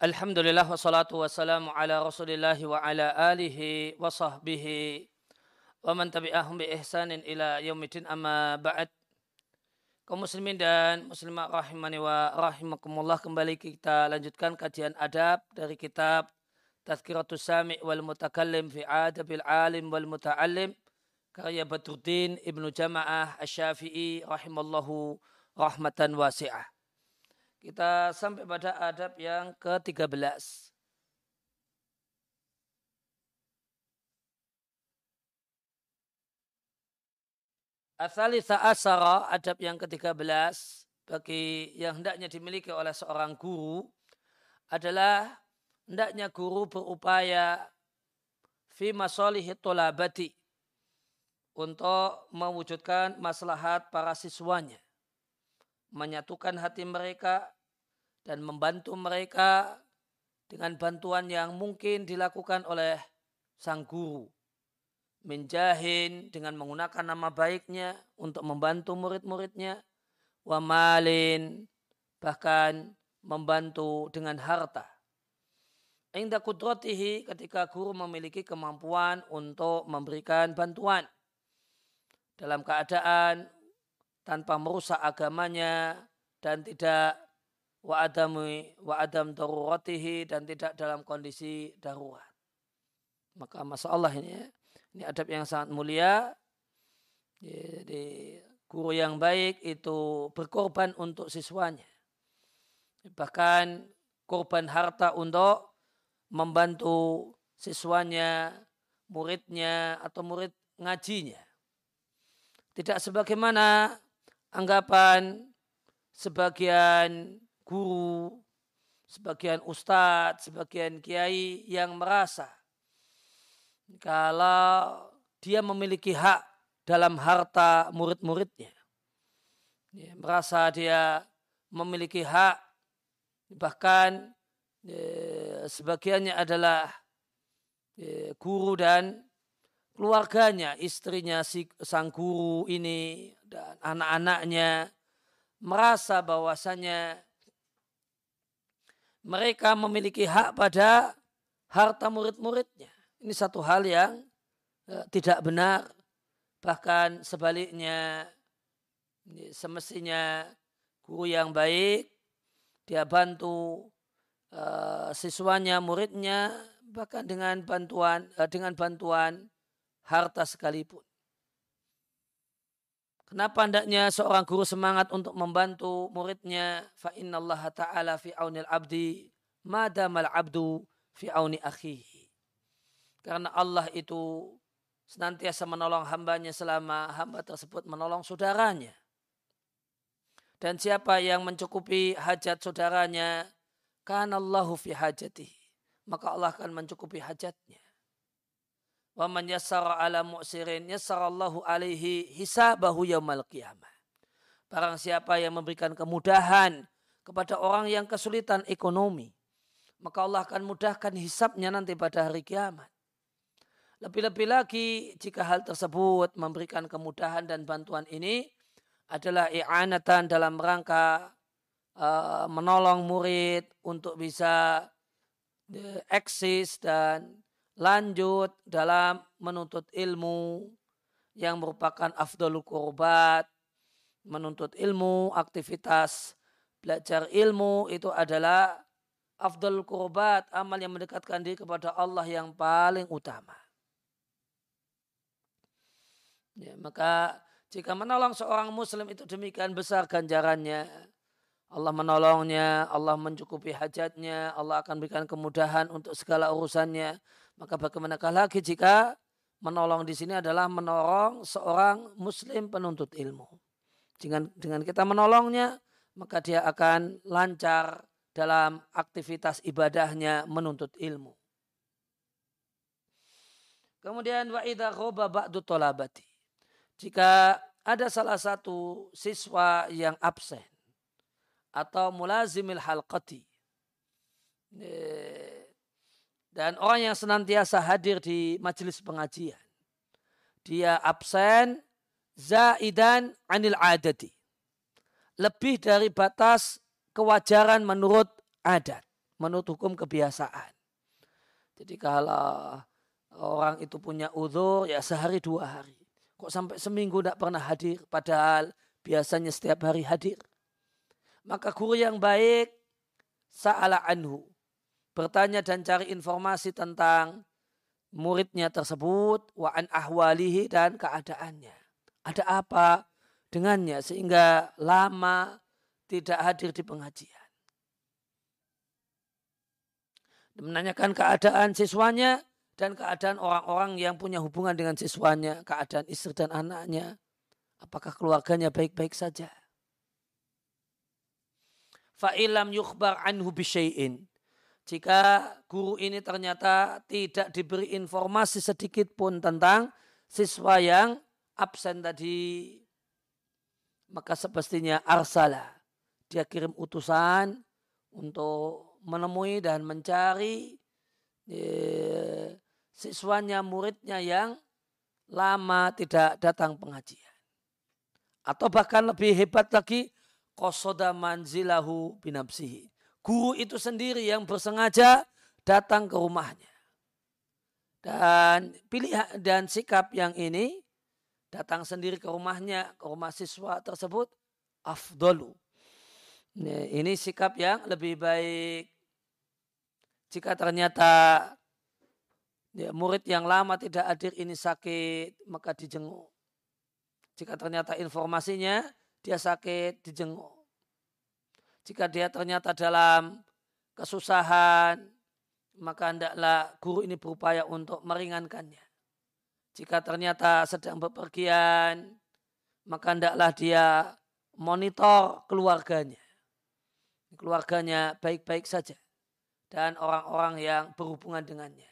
Alhamdulillah wassalatu wassalamu ala rasulillah wa ala alihi wa sahbihi wa man tabi'ahum bi ihsanin ila yaumidin amma ba'd. Kaum muslimin dan muslimah rahimani wa rahimakumullah kembali kita lanjutkan kajian adab dari kitab Tazkiratus Sami' wal Mutakallim fi Adabil Alim wal Muta'allim karya Badruddin Ibnu Jama'ah Asy-Syafi'i rahimallahu rahmatan wasi'ah kita sampai pada adab yang ke-13. Asalisa asara adab yang ke-13 bagi yang hendaknya dimiliki oleh seorang guru adalah hendaknya guru berupaya fi masalihi tolabati untuk mewujudkan maslahat para siswanya menyatukan hati mereka dan membantu mereka dengan bantuan yang mungkin dilakukan oleh sang guru. Menjahin dengan menggunakan nama baiknya untuk membantu murid-muridnya. Wamalin bahkan membantu dengan harta. Inda kudratihi ketika guru memiliki kemampuan untuk memberikan bantuan. Dalam keadaan tanpa merusak agamanya dan tidak wa adami wa adam daruratihi dan tidak dalam kondisi darurat. Maka masalah ini ya, ini adab yang sangat mulia. Jadi guru yang baik itu berkorban untuk siswanya. Bahkan korban harta untuk membantu siswanya, muridnya atau murid ngajinya. Tidak sebagaimana anggapan sebagian guru, sebagian ustadz, sebagian kiai yang merasa kalau dia memiliki hak dalam harta murid-muridnya. Ya, merasa dia memiliki hak bahkan ya, sebagiannya adalah ya, guru dan keluarganya, istrinya si sang guru ini dan anak-anaknya merasa bahwasanya mereka memiliki hak pada harta murid-muridnya. Ini satu hal yang e, tidak benar. Bahkan sebaliknya semestinya guru yang baik dia bantu e, siswanya, muridnya bahkan dengan bantuan e, dengan bantuan harta sekalipun. Kenapa hendaknya seorang guru semangat untuk membantu muridnya? Fa inna Allah ta'ala fi aunil abdi madamal abdu fi auni akhihi. Karena Allah itu senantiasa menolong hambanya selama hamba tersebut menolong saudaranya. Dan siapa yang mencukupi hajat saudaranya, kan Allahu fi hajati. Maka Allah akan mencukupi hajatnya. Wa man yassara ala mu'sirin yassarallahu alaihi hisabahu yaumal qiyamah. Barang siapa yang memberikan kemudahan kepada orang yang kesulitan ekonomi, maka Allah akan mudahkan hisapnya nanti pada hari kiamat. Lebih-lebih lagi jika hal tersebut memberikan kemudahan dan bantuan ini adalah i'anatan dalam rangka uh, menolong murid untuk bisa uh, eksis dan lanjut dalam menuntut ilmu yang merupakan afdalul kurbat, menuntut ilmu, aktivitas belajar ilmu itu adalah afdal kurbat, amal yang mendekatkan diri kepada Allah yang paling utama. Ya, maka jika menolong seorang muslim itu demikian besar ganjarannya, Allah menolongnya, Allah mencukupi hajatnya, Allah akan berikan kemudahan untuk segala urusannya. Maka bagaimanakah lagi jika menolong di sini adalah menolong seorang muslim penuntut ilmu. Dengan, dengan kita menolongnya, maka dia akan lancar dalam aktivitas ibadahnya menuntut ilmu. Kemudian wa idza ghaba tolabati. Jika ada salah satu siswa yang absen atau mulazimil halqati dan orang yang senantiasa hadir di majelis pengajian. Dia absen zaidan anil adati. Lebih dari batas kewajaran menurut adat. menurut hukum kebiasaan. Jadi kalau orang itu punya uzur ya sehari dua hari. Kok sampai seminggu tidak pernah hadir padahal biasanya setiap hari hadir. Maka guru yang baik sa'ala anhu. Bertanya dan cari informasi tentang muridnya tersebut wa an ahwalihi dan keadaannya. Ada apa dengannya sehingga lama tidak hadir di pengajian. menanyakan keadaan siswanya dan keadaan orang-orang yang punya hubungan dengan siswanya, keadaan istri dan anaknya, apakah keluarganya baik-baik saja. Fa'ilam yukhbar anhu bisyai'in. Jika guru ini ternyata tidak diberi informasi sedikit pun tentang siswa yang absen tadi, maka semestinya arsala. Dia kirim utusan untuk menemui dan mencari eh, siswanya, muridnya yang lama tidak datang pengajian. Atau bahkan lebih hebat lagi, kosoda manzilahu binapsihi. Guru itu sendiri yang bersengaja datang ke rumahnya. Dan pilihan dan sikap yang ini datang sendiri ke rumahnya, ke rumah siswa tersebut afdolu ini sikap yang lebih baik. Jika ternyata ya, murid yang lama tidak hadir ini sakit, maka dijenguk. Jika ternyata informasinya dia sakit, dijenguk. Jika dia ternyata dalam kesusahan, maka hendaklah guru ini berupaya untuk meringankannya. Jika ternyata sedang bepergian, maka hendaklah dia monitor keluarganya keluarganya baik-baik saja dan orang-orang yang berhubungan dengannya.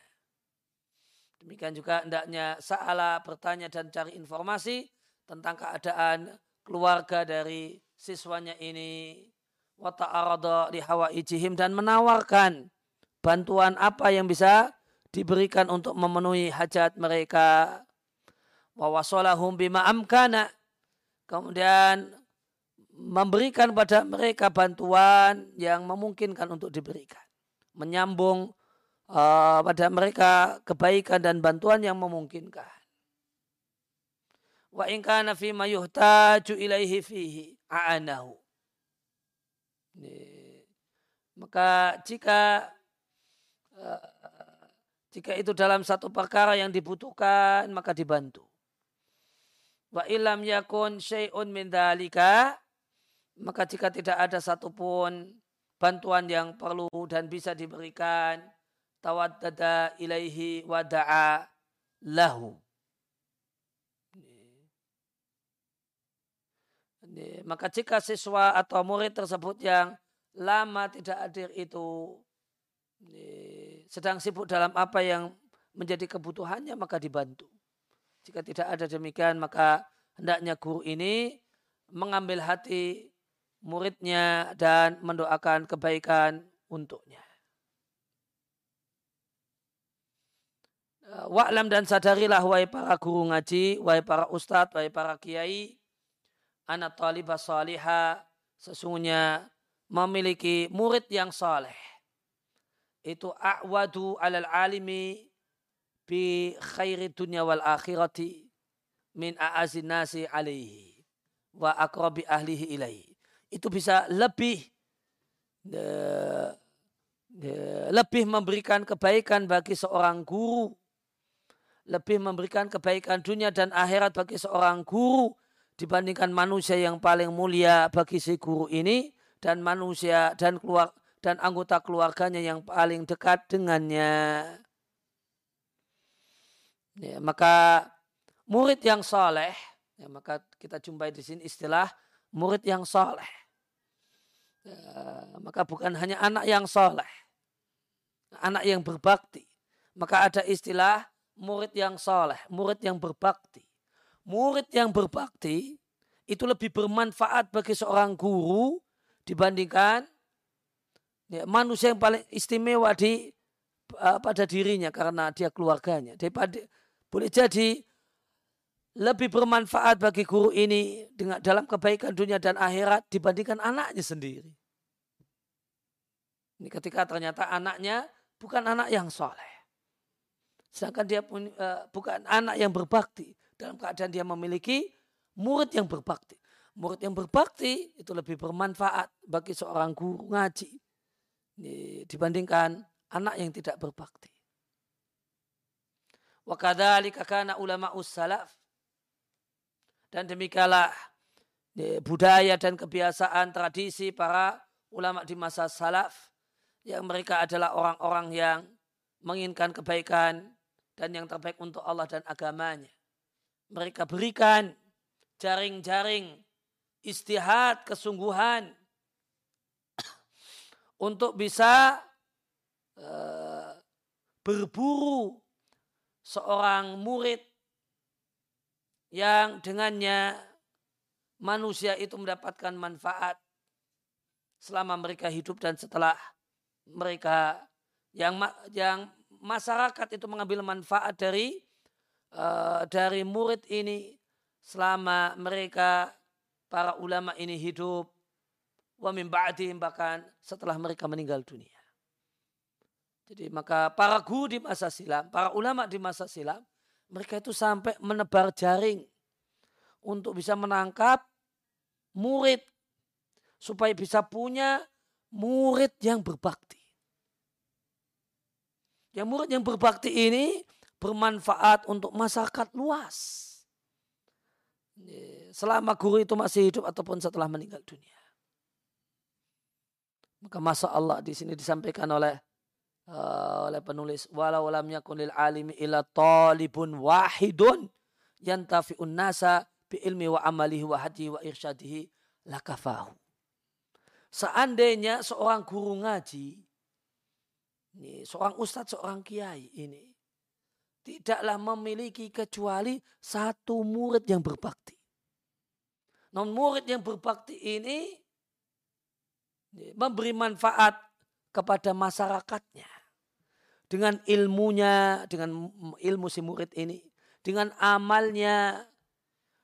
Demikian juga hendaknya salah bertanya dan cari informasi tentang keadaan keluarga dari siswanya ini li hawaijihim dan menawarkan bantuan apa yang bisa diberikan untuk memenuhi hajat mereka bima amkana kemudian memberikan pada mereka bantuan yang memungkinkan untuk diberikan. Menyambung uh, pada mereka kebaikan dan bantuan yang memungkinkan. Wa in kana fi ma yuhtaju ilaihi fihi a'anahu. Maka jika uh, jika itu dalam satu perkara yang dibutuhkan maka dibantu. Wa ilam yakun syai'un min dalika maka jika tidak ada satupun bantuan yang perlu dan bisa diberikan, tawaddada ilaihi wada'a lahu. Maka jika siswa atau murid tersebut yang lama tidak hadir itu sedang sibuk dalam apa yang menjadi kebutuhannya maka dibantu. Jika tidak ada demikian maka hendaknya guru ini mengambil hati muridnya dan mendoakan kebaikan untuknya. Eh, wa'lam dan sadarilah wahai para guru ngaji, wahai para ustadz, wahai para kiai, anak talibah salihah, sesungguhnya memiliki murid yang saleh. Itu a'wadu alal alimi bi khairi dunya wal akhirati min a'azin nasi alaihi wa akrabi ahlihi ilaihi itu bisa lebih uh, lebih memberikan kebaikan bagi seorang guru, lebih memberikan kebaikan dunia dan akhirat bagi seorang guru dibandingkan manusia yang paling mulia bagi si guru ini dan manusia dan keluar dan anggota keluarganya yang paling dekat dengannya. Ya, maka murid yang soleh, ya, maka kita jumpai di sini istilah murid yang soleh. Ya, maka bukan hanya anak yang soleh, anak yang berbakti. Maka ada istilah murid yang soleh, murid yang berbakti. Murid yang berbakti itu lebih bermanfaat bagi seorang guru dibandingkan ya, manusia yang paling istimewa di uh, pada dirinya karena dia keluarganya. Daripada boleh jadi lebih bermanfaat bagi guru ini dengan dalam kebaikan dunia dan akhirat dibandingkan anaknya sendiri. Ini ketika ternyata anaknya bukan anak yang soleh. Sedangkan dia pun, uh, bukan anak yang berbakti. Dalam keadaan dia memiliki murid yang berbakti. Murid yang berbakti itu lebih bermanfaat bagi seorang guru ngaji dibandingkan anak yang tidak berbakti. Wa kadzalika kana ulama salaf. Dan demikianlah budaya dan kebiasaan tradisi para ulama di masa salaf yang mereka adalah orang-orang yang menginginkan kebaikan dan yang terbaik untuk Allah dan agamanya. Mereka berikan jaring-jaring istihad, kesungguhan untuk bisa uh, berburu seorang murid yang dengannya manusia itu mendapatkan manfaat selama mereka hidup dan setelah mereka yang yang masyarakat itu mengambil manfaat dari uh, dari murid ini selama mereka para ulama ini hidup wa min ba'dihim bahkan setelah mereka meninggal dunia. Jadi maka para guru di masa silam, para ulama di masa silam, mereka itu sampai menebar jaring untuk bisa menangkap murid supaya bisa punya murid yang berbakti. Yang murid yang berbakti ini bermanfaat untuk masyarakat luas. Selama guru itu masih hidup ataupun setelah meninggal dunia. Maka masa Allah di sini disampaikan oleh uh, oleh penulis walau lam yakun alimi ila talibun wahidun yantafi'un nasa bi ilmi wa amalihi wa hadi wa irsyadihi lakafahu. Seandainya seorang guru ngaji, ini, seorang ustadz, seorang kiai ini, tidaklah memiliki kecuali satu murid yang berbakti. Non murid yang berbakti ini memberi manfaat kepada masyarakatnya dengan ilmunya, dengan ilmu si murid ini, dengan amalnya,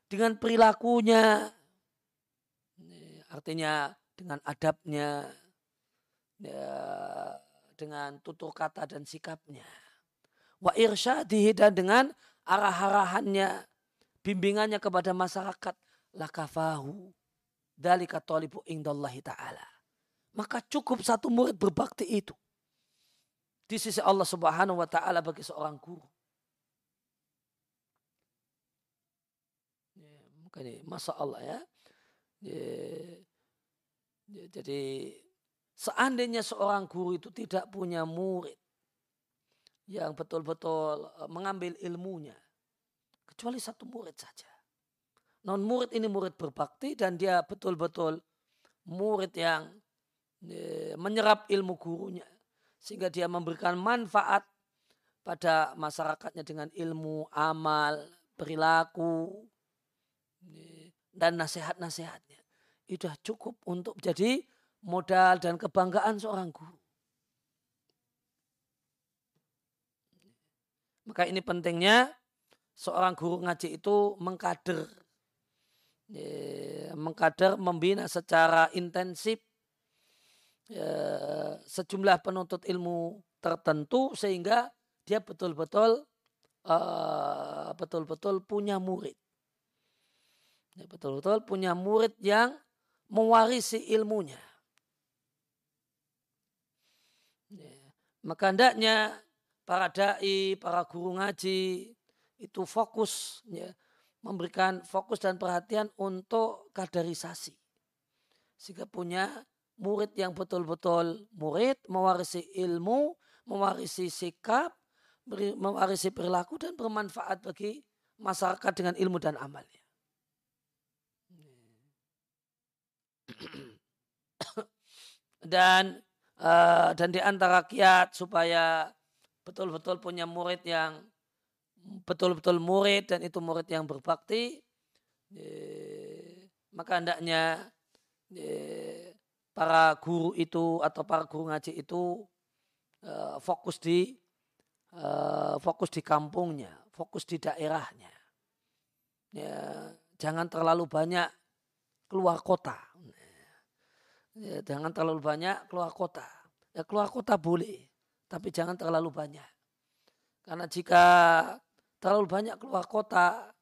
dengan perilakunya, artinya dengan adabnya, ya, dengan tutur kata dan sikapnya. Wa irsyadihi dan dengan arah-arahannya, bimbingannya kepada masyarakat. Lakafahu dalika talibu indallahi ta'ala. Maka cukup satu murid berbakti itu di sisi Allah Subhanahu wa taala bagi seorang guru. Ya, masa Allah ya. ya. ya. Jadi seandainya seorang guru itu tidak punya murid yang betul-betul e, mengambil ilmunya, kecuali satu murid saja. Non murid ini murid berbakti dan dia betul-betul murid yang e, menyerap ilmu gurunya sehingga dia memberikan manfaat pada masyarakatnya dengan ilmu, amal, perilaku, dan nasihat-nasihatnya. Itu cukup untuk jadi modal dan kebanggaan seorang guru. Maka ini pentingnya seorang guru ngaji itu mengkader. Mengkader, membina secara intensif sejumlah penuntut ilmu tertentu sehingga dia betul-betul uh, betul-betul punya murid. Betul-betul punya murid yang mewarisi ilmunya. Ya, maka hendaknya para dai, para guru ngaji itu fokus ya, memberikan fokus dan perhatian untuk kaderisasi. Sehingga punya murid yang betul-betul murid, mewarisi ilmu, mewarisi sikap, mewarisi perilaku dan bermanfaat bagi masyarakat dengan ilmu dan amalnya. dan uh, dan di antara kiat supaya betul-betul punya murid yang betul-betul murid dan itu murid yang berbakti, eh, maka hendaknya eh, para guru itu atau para guru ngaji itu uh, fokus di fokus di kampungnya, fokus di daerahnya. Ya, jangan terlalu banyak keluar kota. Ya, jangan terlalu banyak keluar kota. ya keluar kota boleh, tapi jangan terlalu banyak. Karena jika terlalu banyak keluar kota,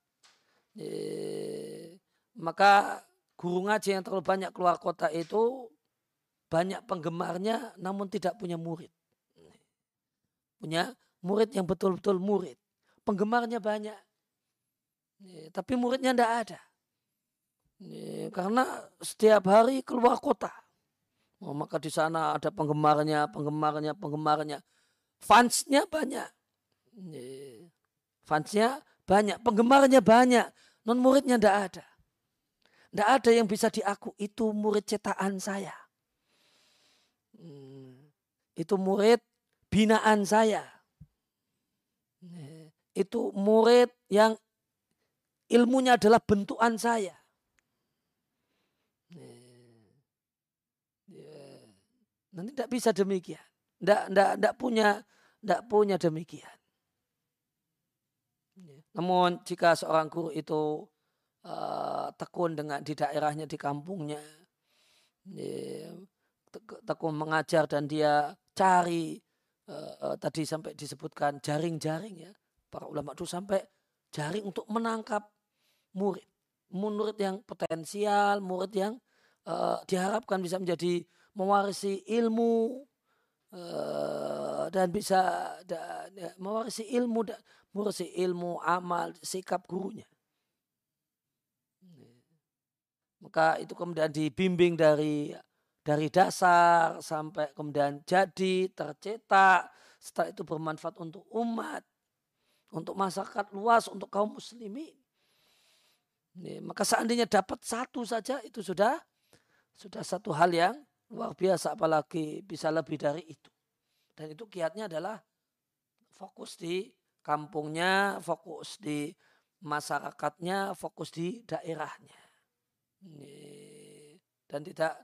eh, maka guru ngaji yang terlalu banyak keluar kota itu banyak penggemarnya namun tidak punya murid. Punya murid yang betul-betul murid. Penggemarnya banyak. Tapi muridnya tidak ada. Karena setiap hari keluar kota. Oh, maka di sana ada penggemarnya, penggemarnya, penggemarnya. Fansnya banyak. Fansnya banyak, penggemarnya banyak. Non muridnya tidak ada. Tidak ada yang bisa diaku itu murid cetakan saya. Hmm. Itu murid binaan saya. Itu murid yang ilmunya adalah bentukan saya. Nanti tidak bisa demikian. Tidak, tidak, tidak punya, tidak punya demikian. Namun jika seorang guru itu uh, tekun dengan di daerahnya, di kampungnya, tekun mengajar dan dia cari uh, uh, tadi sampai disebutkan jaring-jaring ya para ulama itu sampai jaring untuk menangkap murid murid yang potensial murid yang uh, diharapkan bisa menjadi mewarisi ilmu uh, dan bisa mewarisi ilmu dan mewarisi ilmu amal sikap gurunya. Maka itu kemudian dibimbing dari dari dasar sampai kemudian jadi tercetak. Setelah itu bermanfaat untuk umat untuk masyarakat luas untuk kaum muslimin. Maka seandainya dapat satu saja itu sudah sudah satu hal yang luar biasa apalagi bisa lebih dari itu. Dan itu kiatnya adalah fokus di kampungnya fokus di masyarakatnya fokus di daerahnya. Dan tidak,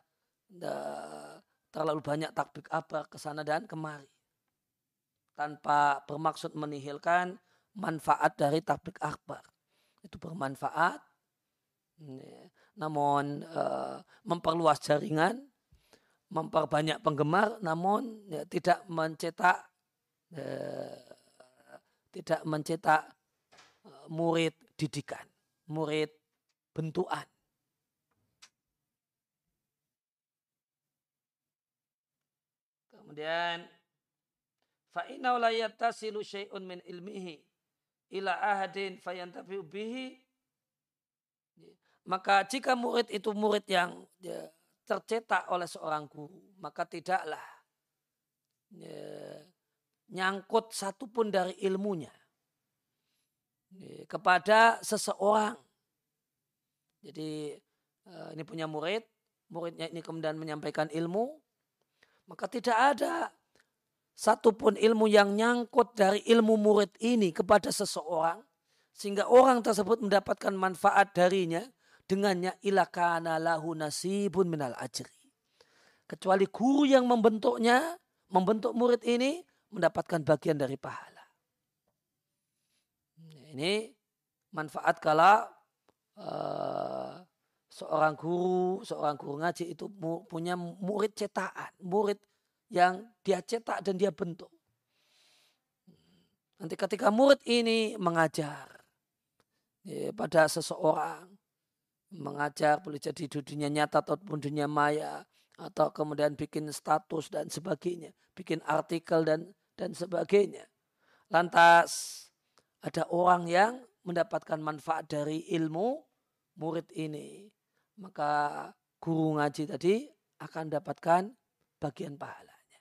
terlalu banyak takbir apa ke sana dan kemari. Tanpa bermaksud menihilkan manfaat dari takbir akbar. Itu bermanfaat namun uh, memperluas jaringan memperbanyak penggemar namun ya, tidak mencetak uh, tidak mencetak uh, murid didikan murid bentukan. Kemudian fa inna la yattasilu syai'un min ilmihi ila ahadin fayantafi'u bihi. Maka jika murid itu murid yang ya, tercetak oleh seorang guru maka tidaklah ya, nyangkut satupun dari ilmunya ya, kepada seseorang jadi eh, ini punya murid muridnya ini kemudian menyampaikan ilmu maka tidak ada satupun ilmu yang nyangkut dari ilmu murid ini kepada seseorang. Sehingga orang tersebut mendapatkan manfaat darinya dengannya ilakana lahu nasibun minal ajri. Kecuali guru yang membentuknya, membentuk murid ini mendapatkan bagian dari pahala. Ini manfaat kala uh, seorang guru, seorang guru ngaji itu punya murid cetakan, murid yang dia cetak dan dia bentuk. Nanti ketika murid ini mengajar ya, pada seseorang, mengajar boleh jadi di dunia nyata ataupun dunia maya, atau kemudian bikin status dan sebagainya, bikin artikel dan dan sebagainya. Lantas ada orang yang mendapatkan manfaat dari ilmu murid ini maka guru ngaji tadi akan dapatkan bagian pahalanya.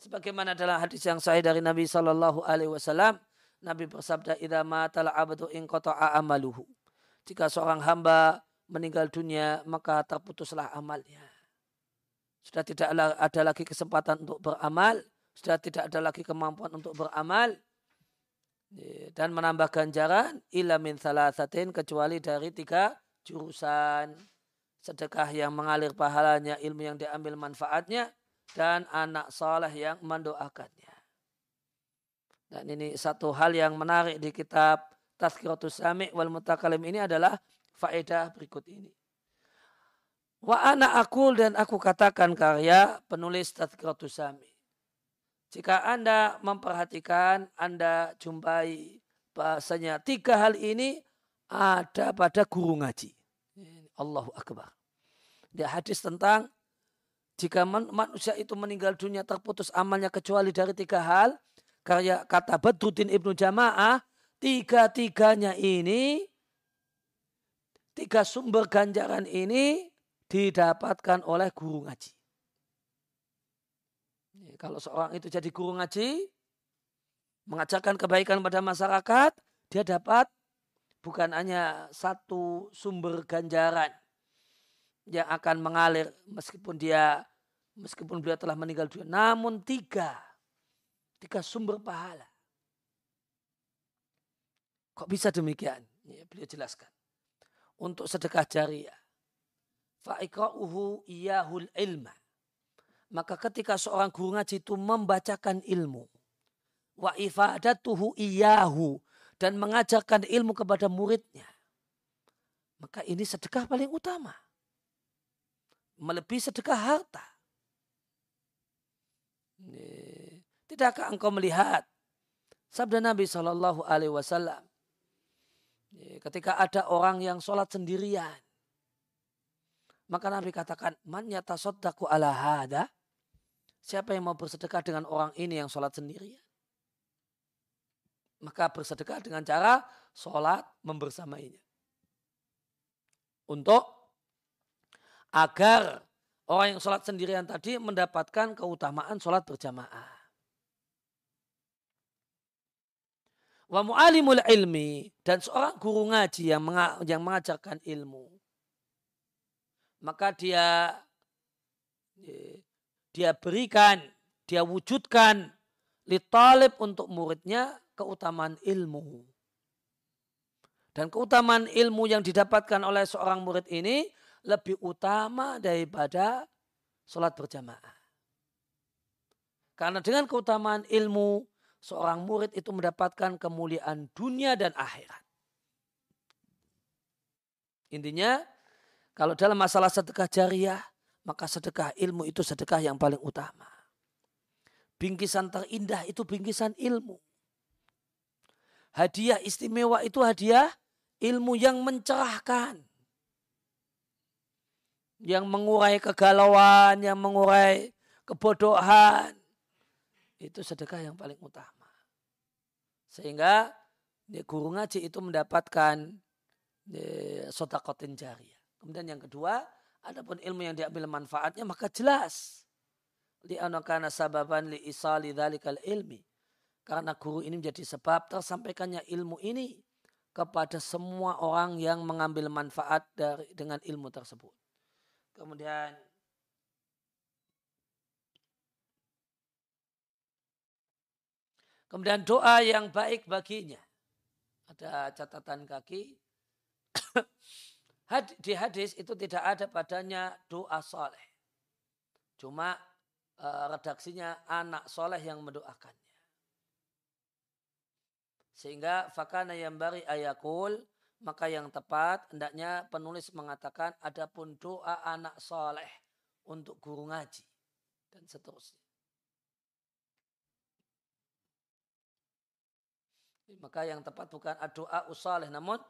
Sebagaimana dalam hadis yang sahih dari Nabi Wasallam, Nabi bersabda, "Idza matal abdu in amaluhu." Jika seorang hamba meninggal dunia, maka terputuslah amalnya. Sudah tidak ada lagi kesempatan untuk beramal, sudah tidak ada lagi kemampuan untuk beramal, dan menambah ganjaran ila min salasatin kecuali dari tiga jurusan sedekah yang mengalir pahalanya, ilmu yang diambil manfaatnya, dan anak soleh yang mendoakannya. Dan ini satu hal yang menarik di kitab Tazkiratus Sami' wal Mutakalim ini adalah faedah berikut ini. Wa ana akul dan aku katakan karya penulis Tadkiratus Sami. Jika Anda memperhatikan, Anda jumpai bahasanya tiga hal ini ada pada guru ngaji. Allahu Akbar. Dia hadis tentang jika manusia itu meninggal dunia terputus amalnya kecuali dari tiga hal. Karya kata Badruddin Ibnu Jamaah, tiga-tiganya ini, tiga sumber ganjaran ini didapatkan oleh guru ngaji. Kalau seorang itu jadi guru ngaji, mengajarkan kebaikan pada masyarakat, dia dapat bukan hanya satu sumber ganjaran yang akan mengalir meskipun dia meskipun beliau telah meninggal dunia, namun tiga, tiga sumber pahala. Kok bisa demikian? Ya, beliau jelaskan. Untuk sedekah jariah fa'ikra'uhu iyahul ilma. Maka ketika seorang guru ngaji itu membacakan ilmu. Wa ifadatuhu iyahu. Dan mengajarkan ilmu kepada muridnya. Maka ini sedekah paling utama. Melebihi sedekah harta. Tidakkah engkau melihat sabda Nabi Shallallahu Alaihi Wasallam ketika ada orang yang sholat sendirian maka Nabi katakan, man yatasodaku ala hada. Siapa yang mau bersedekah dengan orang ini yang sholat sendirian? Maka bersedekah dengan cara sholat membersamainya. Untuk agar orang yang sholat sendirian tadi mendapatkan keutamaan sholat berjamaah. Wa mu'alimul ilmi dan seorang guru ngaji yang, mengajarkan ilmu maka dia dia berikan, dia wujudkan talib untuk muridnya keutamaan ilmu. Dan keutamaan ilmu yang didapatkan oleh seorang murid ini lebih utama daripada sholat berjamaah. Karena dengan keutamaan ilmu, seorang murid itu mendapatkan kemuliaan dunia dan akhirat. Intinya, kalau dalam masalah sedekah jariah, maka sedekah ilmu itu sedekah yang paling utama. Bingkisan terindah itu bingkisan ilmu. Hadiah istimewa itu hadiah ilmu yang mencerahkan. Yang mengurai kegalauan, yang mengurai kebodohan. Itu sedekah yang paling utama. Sehingga guru ngaji itu mendapatkan sotakotin jariah. Kemudian yang kedua, adapun ilmu yang diambil manfaatnya maka jelas. Li anakana sababan li isali dhalikal ilmi. Karena guru ini menjadi sebab tersampaikannya ilmu ini kepada semua orang yang mengambil manfaat dari dengan ilmu tersebut. Kemudian Kemudian doa yang baik baginya. Ada catatan kaki di hadis itu tidak ada padanya doa soleh. Cuma uh, redaksinya anak soleh yang mendoakannya. Sehingga fakana yang bari ayakul maka yang tepat hendaknya penulis mengatakan adapun doa anak soleh untuk guru ngaji dan seterusnya. Maka yang tepat bukan doa usaleh namun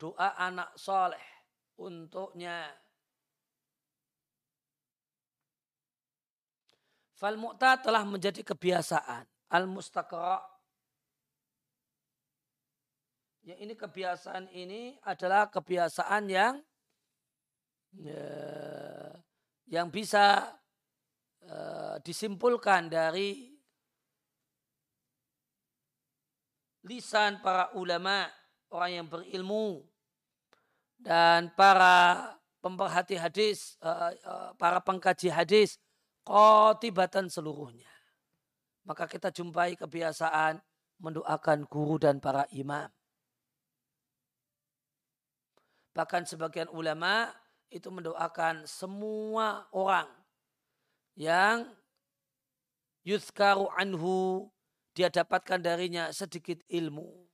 doa anak soleh untuknya. Fal mu'ta telah menjadi kebiasaan. Al mustaqra. Ya, ini kebiasaan ini adalah kebiasaan yang ya, yang bisa uh, disimpulkan dari lisan para ulama, orang yang berilmu dan para pemerhati hadis, eh, eh, para pengkaji hadis, kotibatan seluruhnya. Maka kita jumpai kebiasaan mendoakan guru dan para imam. Bahkan sebagian ulama itu mendoakan semua orang yang yuskaru anhu dia dapatkan darinya sedikit ilmu.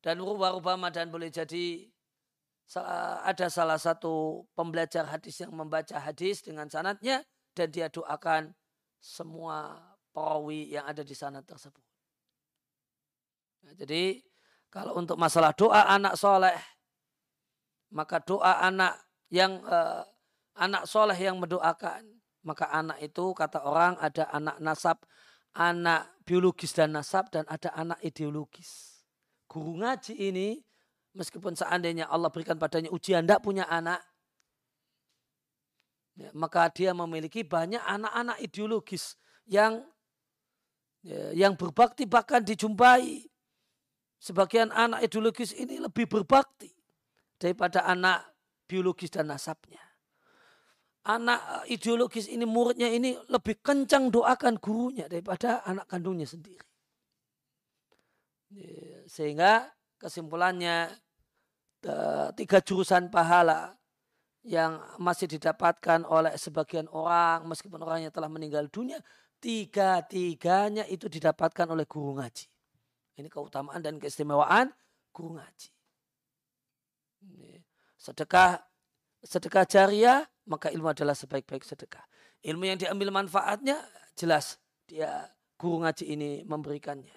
Dan warubama dan boleh jadi ada salah satu pembelajar hadis yang membaca hadis dengan sanatnya dan dia doakan semua perawi yang ada di sana tersebut. Nah, jadi kalau untuk masalah doa anak soleh, maka doa anak yang uh, anak soleh yang mendoakan, maka anak itu kata orang ada anak nasab, anak biologis dan nasab dan ada anak ideologis. Guru ngaji ini meskipun seandainya Allah berikan padanya ujian tidak punya anak, ya, maka dia memiliki banyak anak-anak ideologis yang ya, yang berbakti bahkan dijumpai sebagian anak ideologis ini lebih berbakti daripada anak biologis dan nasabnya. Anak ideologis ini muridnya ini lebih kencang doakan gurunya daripada anak kandungnya sendiri. Ya, sehingga kesimpulannya tiga jurusan pahala yang masih didapatkan oleh sebagian orang meskipun orangnya telah meninggal dunia tiga-tiganya itu didapatkan oleh guru ngaji. Ini keutamaan dan keistimewaan guru ngaji. Sedekah sedekah jariah maka ilmu adalah sebaik-baik sedekah. Ilmu yang diambil manfaatnya jelas dia guru ngaji ini memberikannya.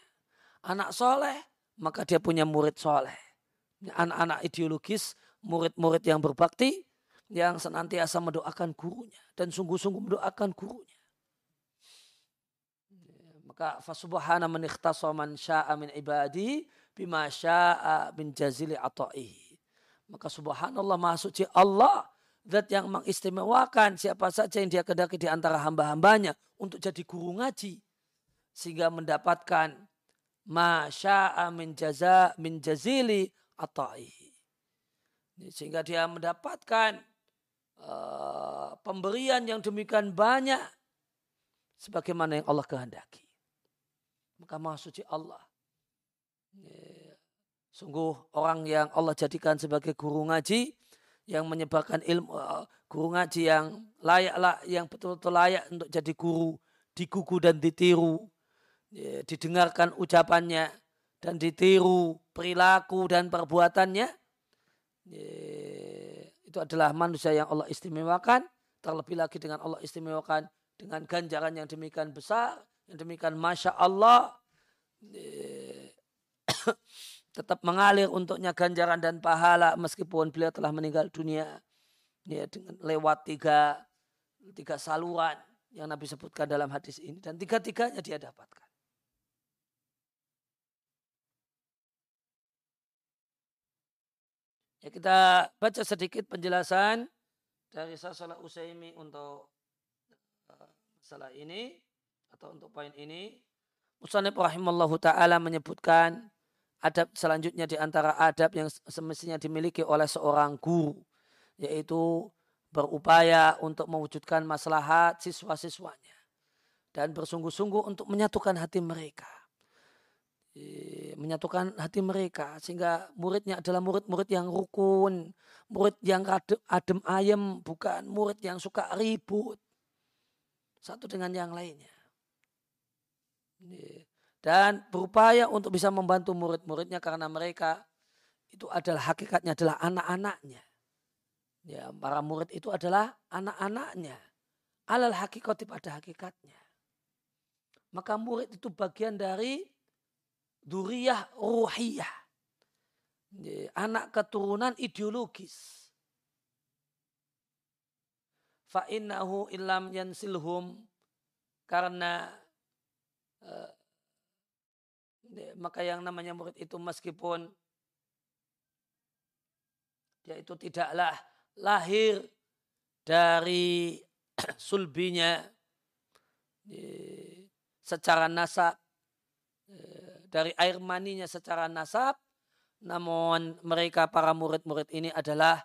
Anak soleh maka dia punya murid soleh. Anak-anak ideologis, murid-murid yang berbakti, yang senantiasa mendoakan gurunya. Dan sungguh-sungguh mendoakan gurunya. Maka fasubhana man man sya'a min ibadi bima sya'a min jazili ata'ihi. Maka subhanallah maha suci Allah Zat yang mengistimewakan siapa saja yang dia kedaki di antara hamba-hambanya untuk jadi guru ngaji. Sehingga mendapatkan masya'a min jaza min jazili ata'ihi. Sehingga dia mendapatkan uh, pemberian yang demikian banyak sebagaimana yang Allah kehendaki. Maka maha suci Allah. Sungguh orang yang Allah jadikan sebagai guru ngaji yang menyebarkan ilmu uh, guru ngaji yang layak yang betul-betul layak untuk jadi guru digugu dan ditiru. Ya, didengarkan ucapannya dan ditiru perilaku dan perbuatannya. Ya, itu adalah manusia yang Allah istimewakan terlebih lagi dengan Allah istimewakan dengan ganjaran yang demikian besar yang demikian masya Allah. Ya, tetap mengalir untuknya ganjaran dan pahala meskipun beliau telah meninggal dunia ya dengan lewat tiga tiga saluran yang Nabi sebutkan dalam hadis ini dan tiga-tiganya dia dapatkan. Ya kita baca sedikit penjelasan dari Sasalah Usaimi untuk uh, masalah ini atau untuk poin ini. Musanib rahimallahu taala menyebutkan adab selanjutnya di antara adab yang semestinya dimiliki oleh seorang guru yaitu berupaya untuk mewujudkan maslahat siswa-siswanya dan bersungguh-sungguh untuk menyatukan hati mereka menyatukan hati mereka sehingga muridnya adalah murid-murid yang rukun, murid yang adem ayem, bukan murid yang suka ribut satu dengan yang lainnya. Dan berupaya untuk bisa membantu murid-muridnya karena mereka itu adalah hakikatnya adalah anak-anaknya. Ya, para murid itu adalah anak-anaknya. Alal hakikat pada hakikatnya. Maka murid itu bagian dari duriyah ruhiyah. Anak keturunan ideologis. Fa'innahu illam yansilhum. Karena uh, maka yang namanya murid itu meskipun dia itu tidaklah lahir dari sulbinya secara nasab dari air maninya secara nasab namun mereka para murid-murid ini adalah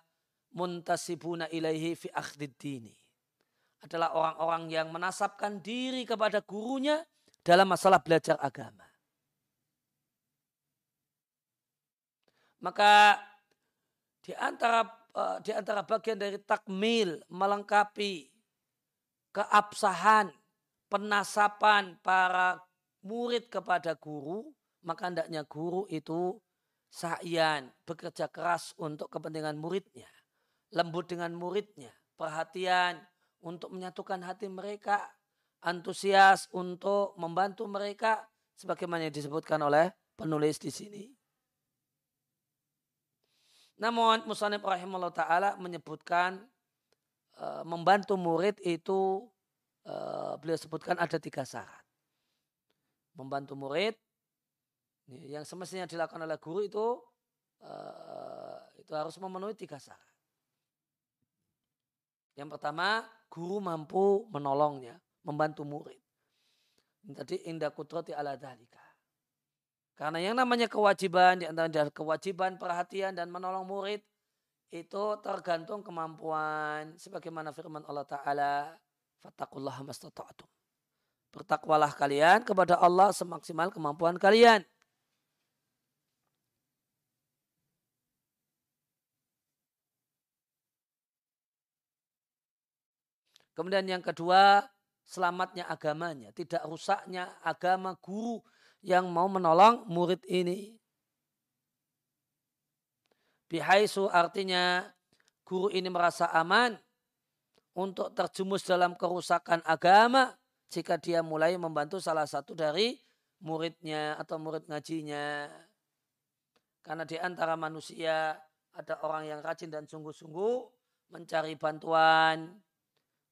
muntasibuna ilaihi fi dini adalah orang-orang yang menasabkan diri kepada gurunya dalam masalah belajar agama. Maka di antara eh, di antara bagian dari takmil melengkapi keabsahan penasapan para murid kepada guru maka hendaknya guru itu sa'yan, bekerja keras untuk kepentingan muridnya, lembut dengan muridnya, perhatian untuk menyatukan hati mereka, antusias untuk membantu mereka sebagaimana yang disebutkan oleh penulis di sini. Namun Musanib rahimahullah ta'ala menyebutkan e, membantu murid itu e, beliau sebutkan ada tiga syarat. Membantu murid yang semestinya dilakukan oleh guru itu e, itu harus memenuhi tiga syarat. Yang pertama, guru mampu menolongnya, membantu murid. Tadi indah kudrati ala dalika. Karena yang namanya kewajiban, di antara kewajiban perhatian dan menolong murid, itu tergantung kemampuan. Sebagaimana firman Allah Ta'ala, Fattakullah mastata'atum. Bertakwalah kalian kepada Allah semaksimal kemampuan kalian. Kemudian yang kedua, selamatnya agamanya. Tidak rusaknya agama guru yang mau menolong murid ini. Bihaisu artinya guru ini merasa aman untuk terjumus dalam kerusakan agama jika dia mulai membantu salah satu dari muridnya atau murid ngajinya. Karena di antara manusia ada orang yang rajin dan sungguh-sungguh mencari bantuan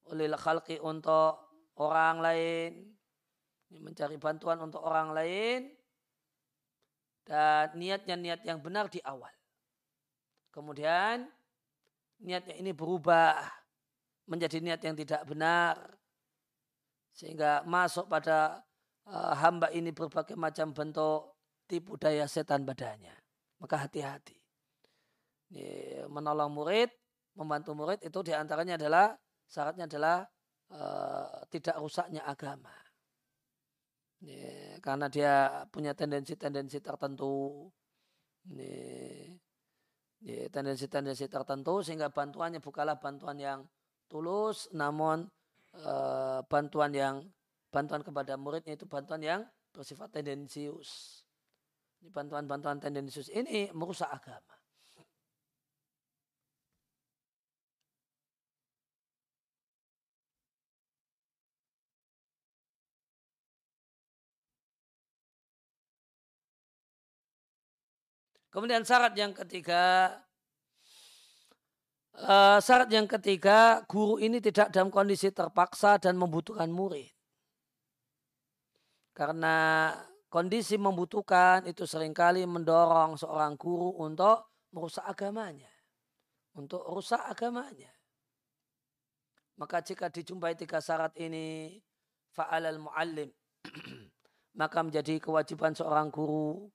oleh khalqi untuk orang lain mencari bantuan untuk orang lain dan niatnya niat yang benar di awal. Kemudian niatnya ini berubah menjadi niat yang tidak benar sehingga masuk pada uh, hamba ini berbagai macam bentuk tipu daya setan badannya. Maka hati-hati. Menolong murid, membantu murid itu di antaranya adalah syaratnya adalah uh, tidak rusaknya agama. Ya, karena dia punya tendensi-tendensi tertentu. Ya, tendensi-tendensi tertentu sehingga bantuannya bukanlah bantuan yang tulus namun e, bantuan yang bantuan kepada muridnya itu bantuan yang bersifat tendensius. Bantuan-bantuan tendensius ini merusak agama. Kemudian syarat yang ketiga, uh, syarat yang ketiga, guru ini tidak dalam kondisi terpaksa dan membutuhkan murid. Karena kondisi membutuhkan itu sering kali mendorong seorang guru untuk merusak agamanya. Untuk rusak agamanya. Maka jika dijumpai tiga syarat ini, fa'alal mu'allim. maka menjadi kewajiban seorang guru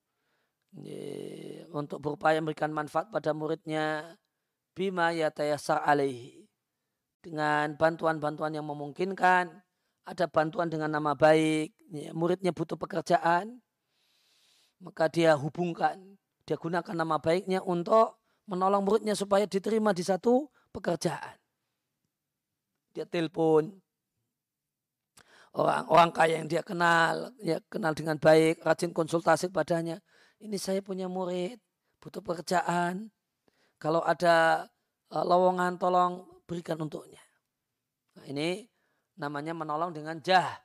untuk berupaya memberikan manfaat pada muridnya bima yatayassar alaihi. Dengan bantuan-bantuan yang memungkinkan ada bantuan dengan nama baik muridnya butuh pekerjaan maka dia hubungkan. Dia gunakan nama baiknya untuk menolong muridnya supaya diterima di satu pekerjaan. Dia telepon. Orang-orang kaya yang dia kenal ya kenal dengan baik rajin konsultasi padanya ini saya punya murid, butuh pekerjaan. Kalau ada uh, lowongan tolong berikan untuknya. Nah, ini namanya menolong dengan jah,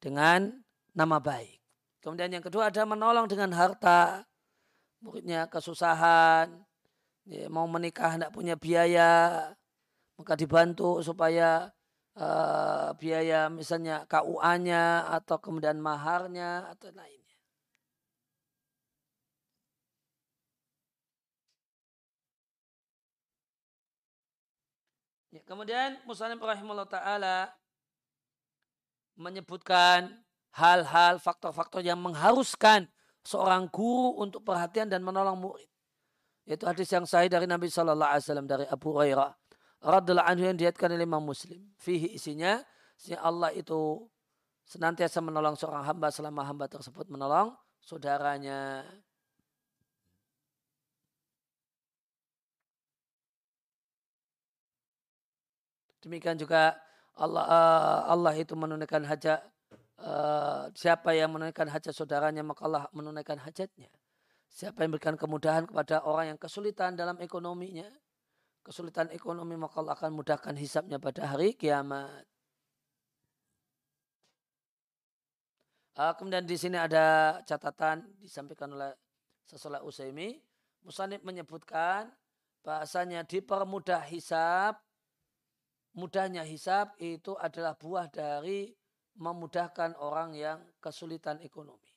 dengan nama baik. Kemudian yang kedua ada menolong dengan harta. Muridnya kesusahan, ya, mau menikah tidak punya biaya, maka dibantu supaya uh, biaya misalnya KUA-nya atau kemudian maharnya atau lain. Ya, kemudian Musalim rahimahullah ta'ala menyebutkan hal-hal faktor-faktor yang mengharuskan seorang guru untuk perhatian dan menolong murid. Yaitu hadis yang sahih dari Nabi Shallallahu Alaihi Wasallam dari Abu Hurairah radhiallahu anhu yang diatkan oleh Imam Muslim. Fihi isinya, isinya Allah itu senantiasa menolong seorang hamba selama hamba tersebut menolong saudaranya. Demikian juga Allah uh, Allah itu menunaikan hajat uh, siapa yang menunaikan hajat saudaranya maka Allah menunaikan hajatnya. Siapa yang memberikan kemudahan kepada orang yang kesulitan dalam ekonominya, kesulitan ekonomi maka Allah akan mudahkan hisapnya pada hari kiamat. Uh, kemudian di sini ada catatan disampaikan oleh sesolah Usaimi. Musanib menyebutkan bahasanya dipermudah hisap, mudahnya hisap itu adalah buah dari memudahkan orang yang kesulitan ekonomi.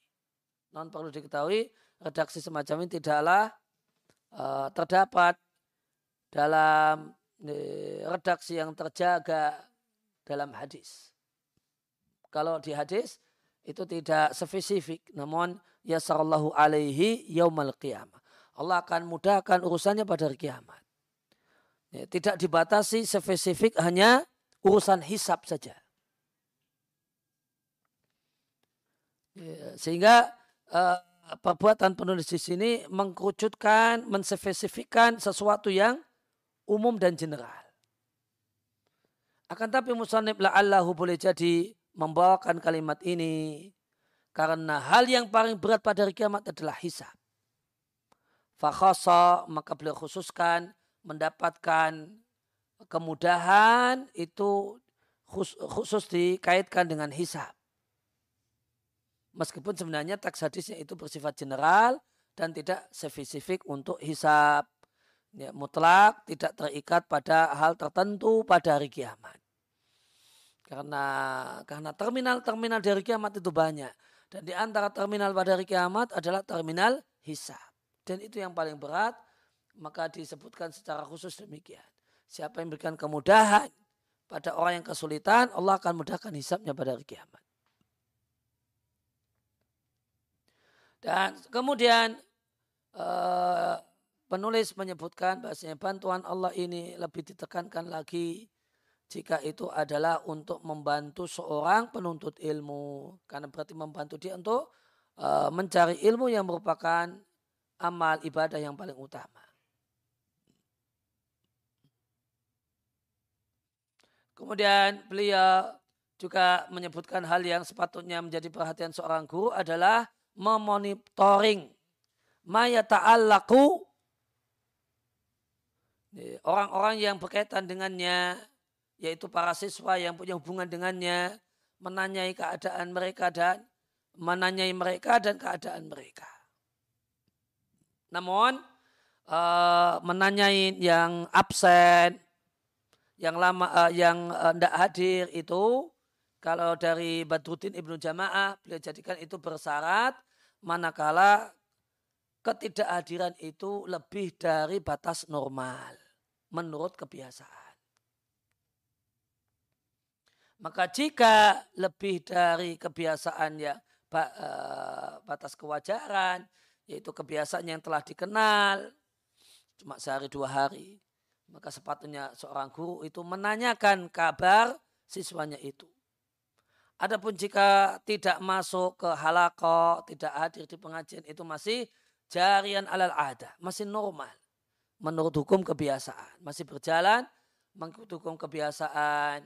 Non perlu diketahui redaksi semacam ini tidaklah uh, terdapat dalam uh, redaksi yang terjaga dalam hadis. Kalau di hadis itu tidak spesifik, namun ya sallallahu alaihi yaumal qiyamah. Allah akan mudahkan urusannya pada hari kiamat. Ya, tidak dibatasi spesifik hanya urusan hisap saja. Ya, sehingga uh, perbuatan penulis di sini mengkerucutkan, menspesifikkan sesuatu yang umum dan general. Akan tapi musanib la'allahu boleh jadi membawakan kalimat ini karena hal yang paling berat pada hari kiamat adalah hisab. Fakhasa maka beliau khususkan mendapatkan kemudahan itu khusus dikaitkan dengan hisab. Meskipun sebenarnya teks hadisnya itu bersifat general dan tidak spesifik untuk hisap. Ya, mutlak tidak terikat pada hal tertentu pada hari kiamat. Karena karena terminal-terminal dari kiamat itu banyak. Dan di antara terminal pada hari kiamat adalah terminal hisap. Dan itu yang paling berat, maka disebutkan secara khusus demikian. Siapa yang memberikan kemudahan pada orang yang kesulitan, Allah akan mudahkan hisapnya pada hari kiamat. Dan kemudian uh, penulis menyebutkan bahasanya bantuan Allah ini lebih ditekankan lagi jika itu adalah untuk membantu seorang penuntut ilmu. Karena berarti membantu dia untuk uh, mencari ilmu yang merupakan amal ibadah yang paling utama. Kemudian beliau juga menyebutkan hal yang sepatutnya menjadi perhatian seorang guru adalah memonitoring maya ta'allaku orang-orang yang berkaitan dengannya yaitu para siswa yang punya hubungan dengannya menanyai keadaan mereka dan menanyai mereka dan keadaan mereka. Namun uh, menanyai yang absen, yang lama, uh, yang tidak uh, hadir itu kalau dari Badruddin Ibnu Jamaah beliau jadikan itu bersyarat manakala ketidakhadiran itu lebih dari batas normal menurut kebiasaan. Maka jika lebih dari kebiasaan ya batas kewajaran, yaitu kebiasaan yang telah dikenal cuma sehari dua hari, maka sepatutnya seorang guru itu menanyakan kabar siswanya itu. Adapun jika tidak masuk ke halako, tidak hadir di pengajian itu masih jarian alal ada, masih normal. Menurut hukum kebiasaan, masih berjalan mengikut hukum kebiasaan.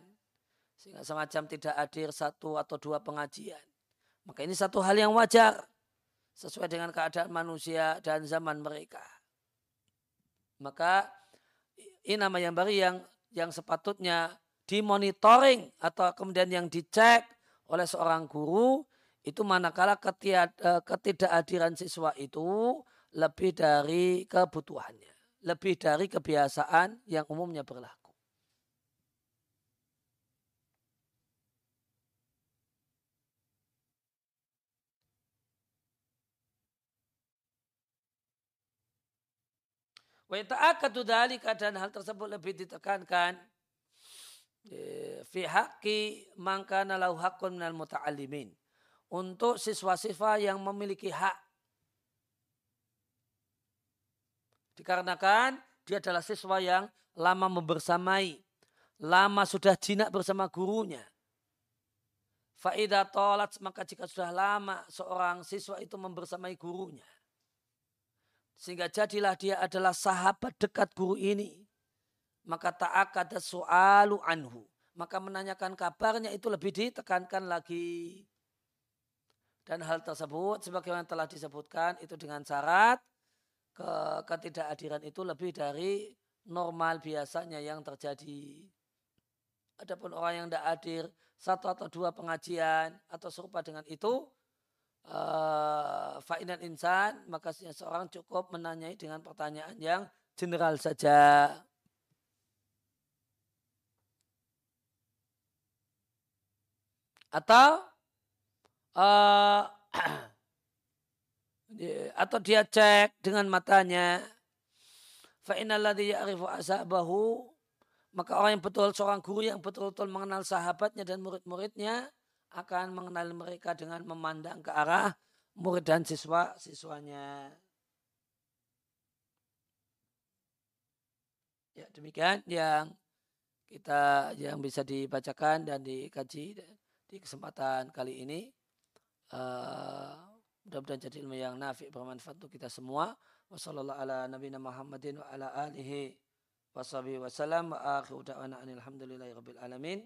Sehingga semacam tidak hadir satu atau dua pengajian. Maka ini satu hal yang wajar. Sesuai dengan keadaan manusia dan zaman mereka. Maka ini nama yang baru yang yang sepatutnya dimonitoring atau kemudian yang dicek oleh seorang guru itu manakala eh, ketidakhadiran siswa itu lebih dari kebutuhannya, lebih dari kebiasaan yang umumnya berlaku. Wa ta'akadu dan hal tersebut lebih ditekankan fi haqqi man kana lahu haqqun minal muta'allimin. Untuk siswa-siswa yang memiliki hak. Dikarenakan dia adalah siswa yang lama membersamai. Lama sudah jinak bersama gurunya. Faidah tolat maka jika sudah lama seorang siswa itu membersamai gurunya. Sehingga jadilah dia adalah sahabat dekat guru ini maka ta'akada su'alu anhu. Maka menanyakan kabarnya itu lebih ditekankan lagi. Dan hal tersebut sebagaimana telah disebutkan itu dengan syarat ke ketidakhadiran itu lebih dari normal biasanya yang terjadi. Adapun orang yang tidak hadir satu atau dua pengajian atau serupa dengan itu, uh, fa'inan insan, maka seorang cukup menanyai dengan pertanyaan yang general saja. Atau uh, atau dia cek dengan matanya fa innalladzi ya'rifu ashabahu maka orang yang betul seorang guru yang betul-betul mengenal sahabatnya dan murid-muridnya akan mengenal mereka dengan memandang ke arah murid dan siswa siswanya. Ya, demikian yang kita yang bisa dibacakan dan dikaji di kesempatan kali ini. Uh, mudah-mudahan jadi ilmu yang nafi bermanfaat untuk kita semua. Wassalamualaikum ala nabiyina Muhammadin wa ala alihi wa sahbihi wasallam wa akhiru da'wana alhamdulillahi rabbil alamin.